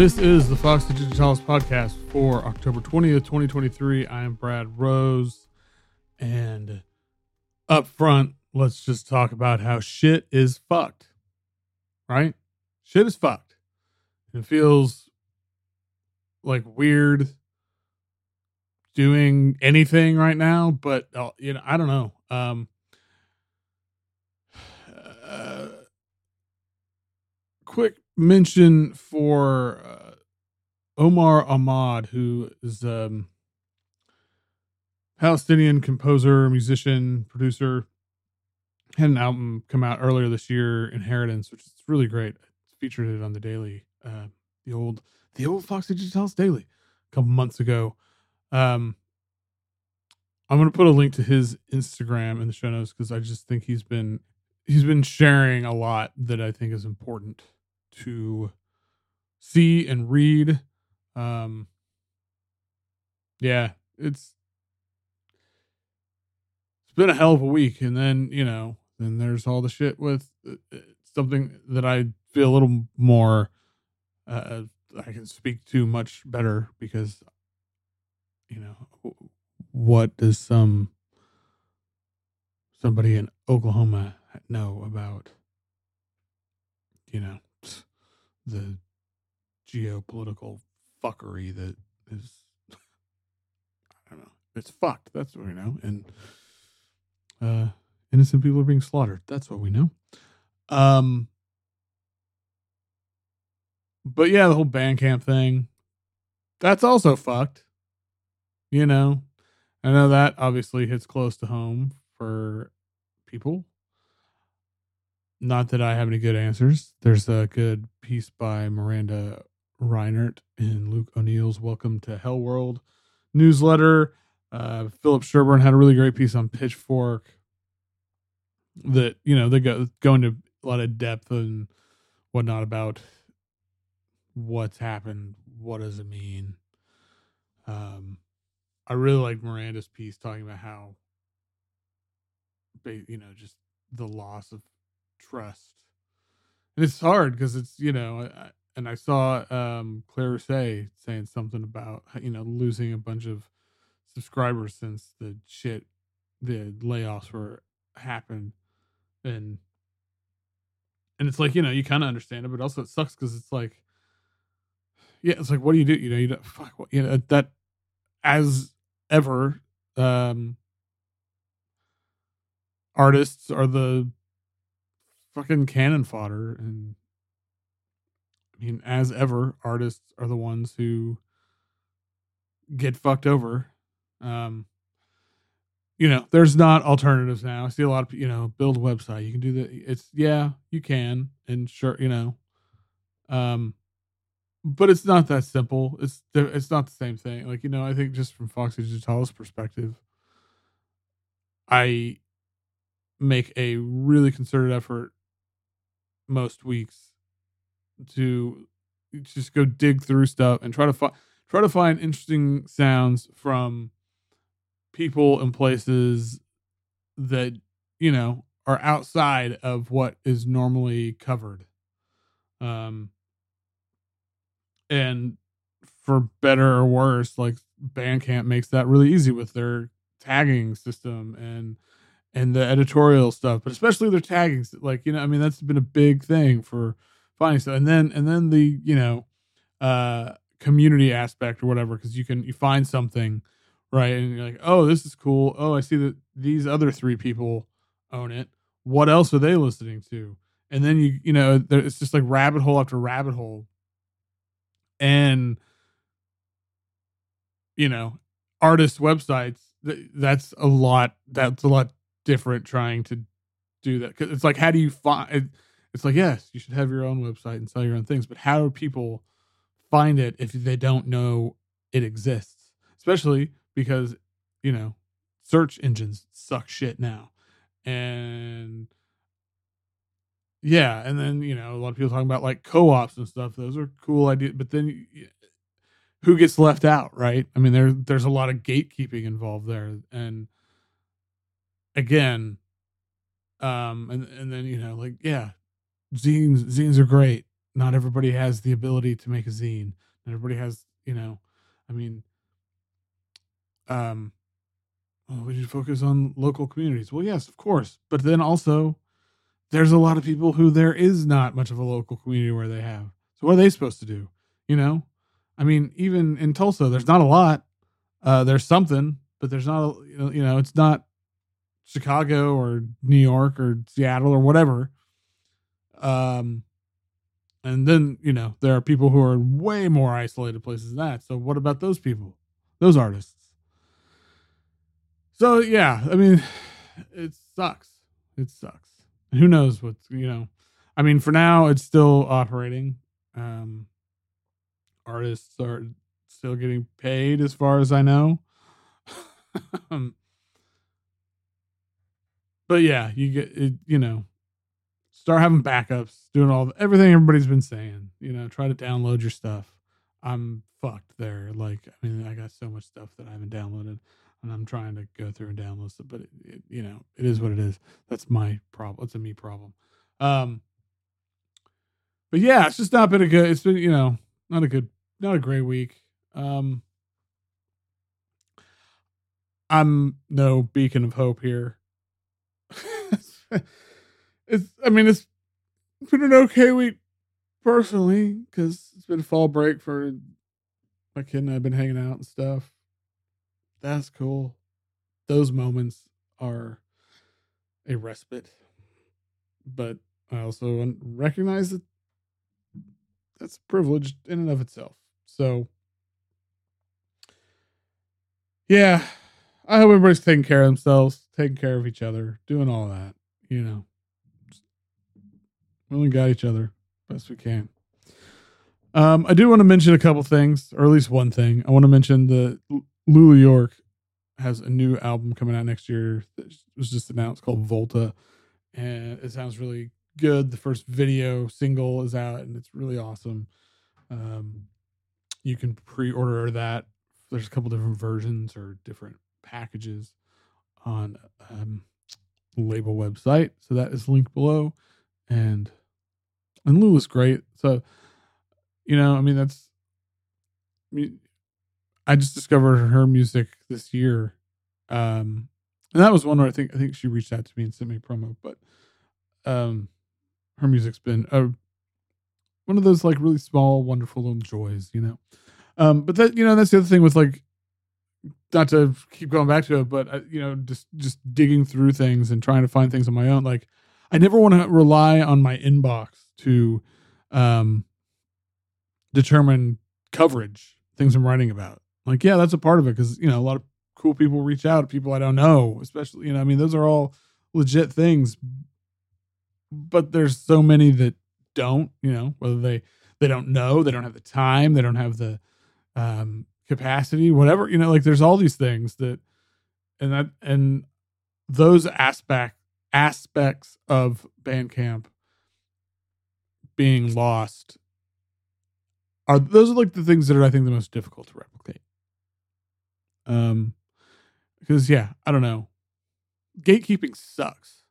This is the Foxy Digitalis podcast for October 20th, 2023. I am Brad Rose. And up front, let's just talk about how shit is fucked. Right? Shit is fucked. It feels like weird doing anything right now, but uh, you know, I don't know. Um uh, quick mention for uh, Omar Ahmad, who is um Palestinian composer, musician, producer. Had an album come out earlier this year, Inheritance, which is really great. featured it on the Daily, uh, the old the old Foxy Digitalis Daily, a couple months ago. Um, I'm gonna put a link to his Instagram in the show notes because I just think he's been he's been sharing a lot that I think is important to see and read. Um, yeah, it's it's been a hell of a week, and then you know, then there's all the shit with uh, uh something that I feel a little more. Uh, I can speak to much better because, you know, what does some somebody in Oklahoma know about, you know, the geopolitical fuckery that is I don't know. It's fucked. That's what we know. And uh innocent people are being slaughtered. That's what we know. Um but yeah, the whole Bandcamp thing, that's also fucked. You know, I know that obviously hits close to home for people. Not that I have any good answers. There's a good piece by Miranda Reinert in Luke O'Neill's Welcome to Hell World newsletter. Uh, Philip Sherburne had a really great piece on Pitchfork that, you know, they go, go into a lot of depth and whatnot about what's happened, what does it mean. Um, I really like Miranda's piece talking about how, you know, just the loss of trust. And it's hard because it's, you know, I, and I saw um, Claire say saying something about, you know, losing a bunch of subscribers since the shit, the layoffs were happened. And, and it's like, you know, you kind of understand it, but also it sucks because it's like, yeah, it's like, what do you do? You know, you don't, fuck, what, you know, that as ever, um, artists are the fucking cannon fodder. And I mean, as ever, artists are the ones who get fucked over. Um, you know, there's not alternatives now. I see a lot of, you know, build a website. You can do that. It's, yeah, you can. And sure, you know, um, but it's not that simple. It's it's not the same thing. Like you know, I think just from Foxy Digitalis perspective, I make a really concerted effort most weeks to just go dig through stuff and try to find try to find interesting sounds from people and places that you know are outside of what is normally covered um and for better or worse, like Bandcamp makes that really easy with their tagging system and and the editorial stuff, but especially their tagging. Like you know, I mean, that's been a big thing for finding stuff. And then and then the you know uh community aspect or whatever, because you can you find something right, and you're like, oh, this is cool. Oh, I see that these other three people own it. What else are they listening to? And then you you know, there, it's just like rabbit hole after rabbit hole and you know artist websites that's a lot that's a lot different trying to do that because it's like how do you find it's like yes you should have your own website and sell your own things but how do people find it if they don't know it exists? Especially because you know search engines suck shit now. And yeah, and then you know a lot of people talking about like co-ops and stuff. Those are cool ideas, but then who gets left out, right? I mean, there there's a lot of gatekeeping involved there, and again, um, and and then you know, like yeah, zines zines are great. Not everybody has the ability to make a zine. Not everybody has, you know, I mean, um, well, we need to focus on local communities. Well, yes, of course, but then also there's a lot of people who there is not much of a local community where they have. So what are they supposed to do? You know, I mean, even in Tulsa, there's not a lot. Uh, there's something, but there's not. A, you know, it's not Chicago or New York or Seattle or whatever. Um, and then you know there are people who are in way more isolated places than that. So what about those people, those artists? So yeah, I mean, it sucks. It sucks. Who knows what's you know? I mean, for now, it's still operating. Um, artists are still getting paid, as far as I know. Um, but yeah, you get it. You know, start having backups, doing all everything everybody's been saying. You know, try to download your stuff. I'm fucked there. Like, I mean, I got so much stuff that I haven't downloaded, and I'm trying to go through and download it. But it, it, you know, it is what it is. That's my problem. It's a me problem. Um, but yeah, it's just not been a good. It's been you know not a good, not a great week. Um, I'm no beacon of hope here it's I mean it's been an okay week personally because it's been fall break for my kid and I've been hanging out and stuff. That's cool. Those moments are a respite, but I also recognize that that's privileged in and of itself. So, yeah, I hope everybody's taking care of themselves, taking care of each other, doing all that. You know, we only got each other best we can. Um, I do want to mention a couple things, or at least one thing. I want to mention that Lula Yourke has a new album coming out next year that was just announced called Volta, and it sounds really good. The first video single is out, and it's really awesome. Um, you can pre-order that. There's a couple different versions or different packages on um, label website. So that is linked below. And and is great. So you know, I mean that's I mean I just discovered her music this year. Um and that was one where I think I think she reached out to me and sent me a promo, but um her music's been a one of those like really small, wonderful little joys, you know. Um, but that you know that's the other thing with like not to keep going back to it, but uh, you know, just just digging through things and trying to find things on my own. Like, I never want to rely on my inbox to um, determine coverage, things I'm writing about. Like, yeah, that's a part of it because you know a lot of cool people reach out to people I don't know, especially you know, I mean, those are all legit things, but there's so many that don't. You know, whether they they don't know, they don't have the time, they don't have the um capacity, whatever, you know, like there's all these things that and that and those aspect aspects of Bandcamp being lost are those are like the things that are I think the most difficult to replicate. Um because yeah, I don't know. Gatekeeping sucks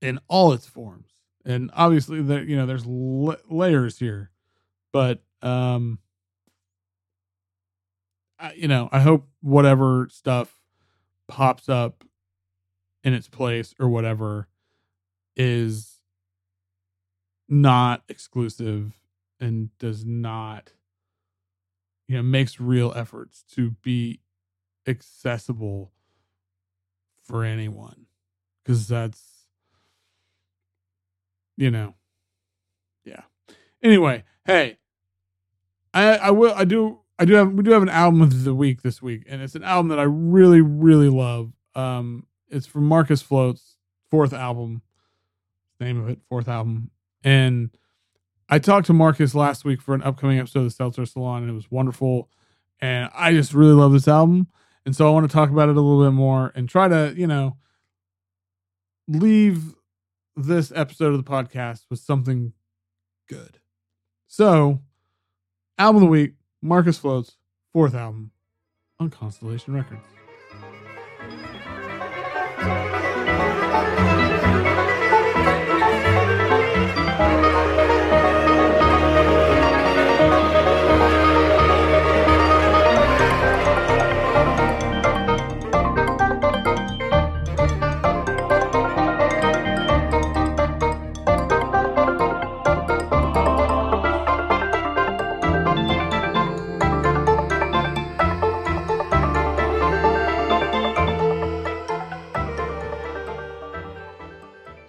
in all its forms. And obviously there you know there's layers here. But um I, you know, I hope whatever stuff pops up in its place or whatever is not exclusive and does not you know makes real efforts to be accessible for anyone because that's you know yeah anyway hey i i will i do I do have we do have an album of the week this week, and it's an album that I really really love. Um, it's from Markus Floats fourth album, name of it, fourth album, and I talked to Markus last week for an upcoming episode of the Seltzer Salon, and it was wonderful. And I just really love this album, and so I want to talk about it a little bit more and try to you know leave this episode of the podcast with something good. So, album of the week, Markus Floats fourth album on Constellation Records.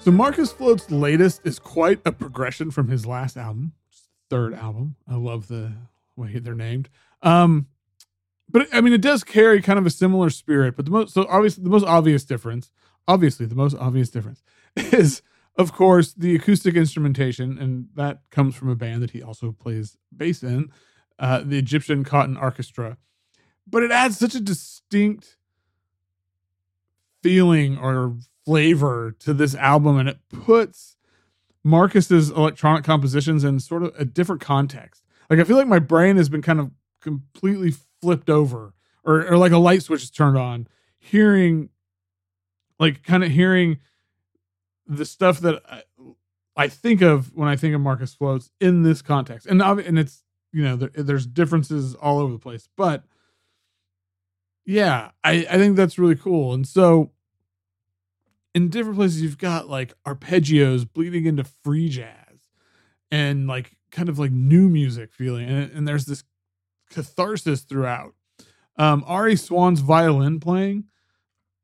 So Markus Floats latest is quite a progression from his last album, third album. I love the way they're named. Um, but I mean, it does carry kind of a similar spirit. But the most so obviously the most obvious difference, obviously the most obvious difference, is of course the acoustic instrumentation, and that comes from a band that he also plays bass in, uh, the Egyptian Cotton Orchestra. But it adds such a distinct feeling or flavor to this album and it puts Markus's electronic compositions in sort of a different context. Like I feel like my brain has been kind of completely flipped over or, or like a light switch is turned on hearing like kind of hearing the stuff that I, I, think of when I think of Markus Floats in this context. And and it's you know there, there's differences all over the place, but yeah, I I think that's really cool. And so in different places you've got like arpeggios bleeding into free jazz and like kind of like new music feeling and, and there's this catharsis throughout. Um ari swan's violin playing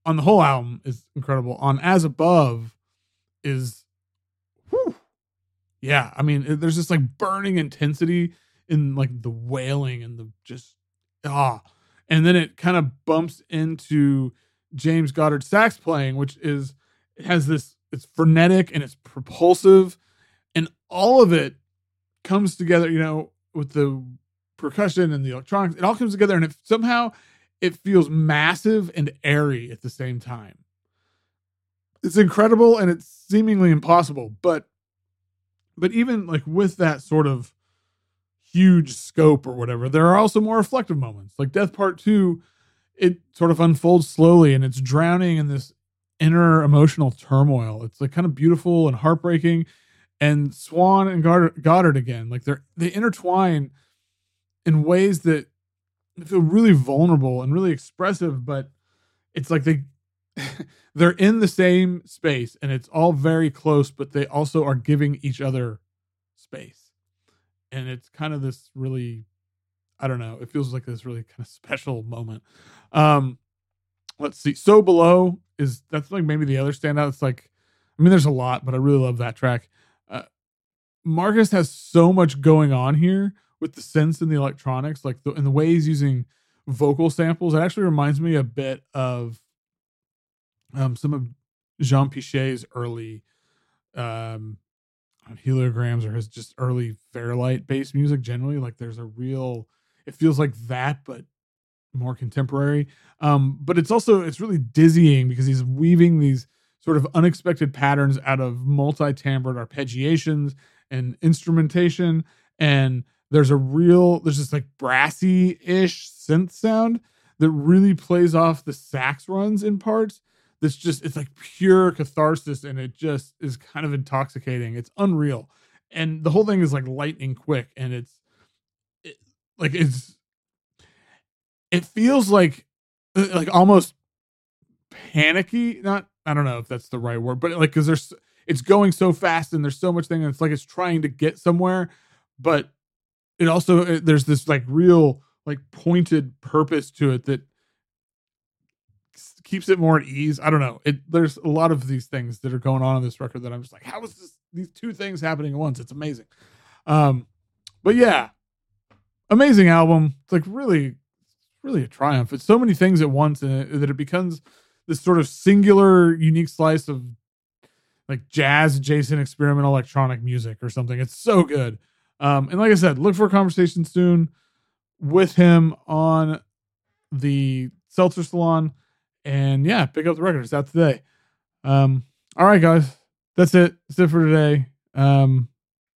on the whole album is incredible. On as above is whew, yeah i mean there's this like burning intensity in like the wailing and the just ah. And then it kind of bumps into James Goddard sax playing, which is it has this, it's frenetic and it's propulsive, and all of it comes together, you know, with the percussion and the electronics. It all comes together, and it somehow it feels massive and airy at the same time. It's incredible and it's seemingly impossible, but but even like with that sort of huge scope or whatever, there are also more reflective moments. Like Death Part 2, it sort of unfolds slowly and it's drowning in this inner emotional turmoil. It's like kind of beautiful and heartbreaking. And Swan and Goddard, again, like they're they intertwine in ways that feel really vulnerable and really expressive, but it's like they they're in the same space and it's all very close, but they also are giving each other space. And it's kind of this really I don't know, it feels like this really kind of special moment. Um let's see. So below is that's like maybe the other standout. It's like, I mean, there's a lot, but I really love that track. Uh, Markus has so much going on here with the synths and the electronics, like the, and the way he's using vocal samples. It actually reminds me a bit of um, some of Jean Piché's early um, heliograms or his just early Fairlight based music. Generally, like there's a real, it feels like that, but more contemporary. Um, but it's also it's really dizzying because he's weaving these sort of unexpected patterns out of multi-timbred arpeggiations and instrumentation. And there's a real there's this like brassy-ish synth sound that really plays off the sax runs in parts. That's just it's like pure catharsis and it just is kind of intoxicating. It's unreal. And the whole thing is like lightning quick and it's it, like it's it feels like uh, like almost panicky. Not I don't know if that's the right word, but like because there's it's going so fast and there's so much thing. And it's like it's trying to get somewhere, but it also it, there's this like real like pointed purpose to it that keeps it more at ease. I don't know. It there's a lot of these things that are going on in this record that I'm just like, how is this these two things happening at once? It's amazing. Um, but yeah, amazing album. It's like really really a triumph. It's so many things at once, it, that it becomes this sort of singular, unique slice of like jazz adjacent experimental electronic music or something. It's so good. Um, and like I said, look for a conversation soon with him on the Seltzer Salon. And yeah, pick up the record. It's out today. Um, all right, guys. that's it. That's it for today. Um,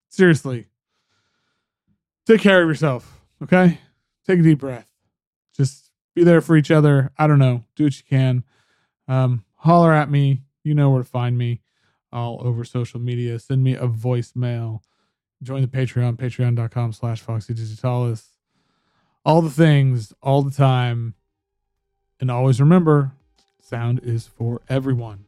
seriously, take care of yourself. Okay, take a deep breath. Just be there for each other. I don't know. Do what you can. Um, holler at me. You know where to find me. All over social media. Send me a voicemail. Join the Patreon, patreon.com slash Foxy Digitalis. All the things, all the time. And always remember, sound is for everyone.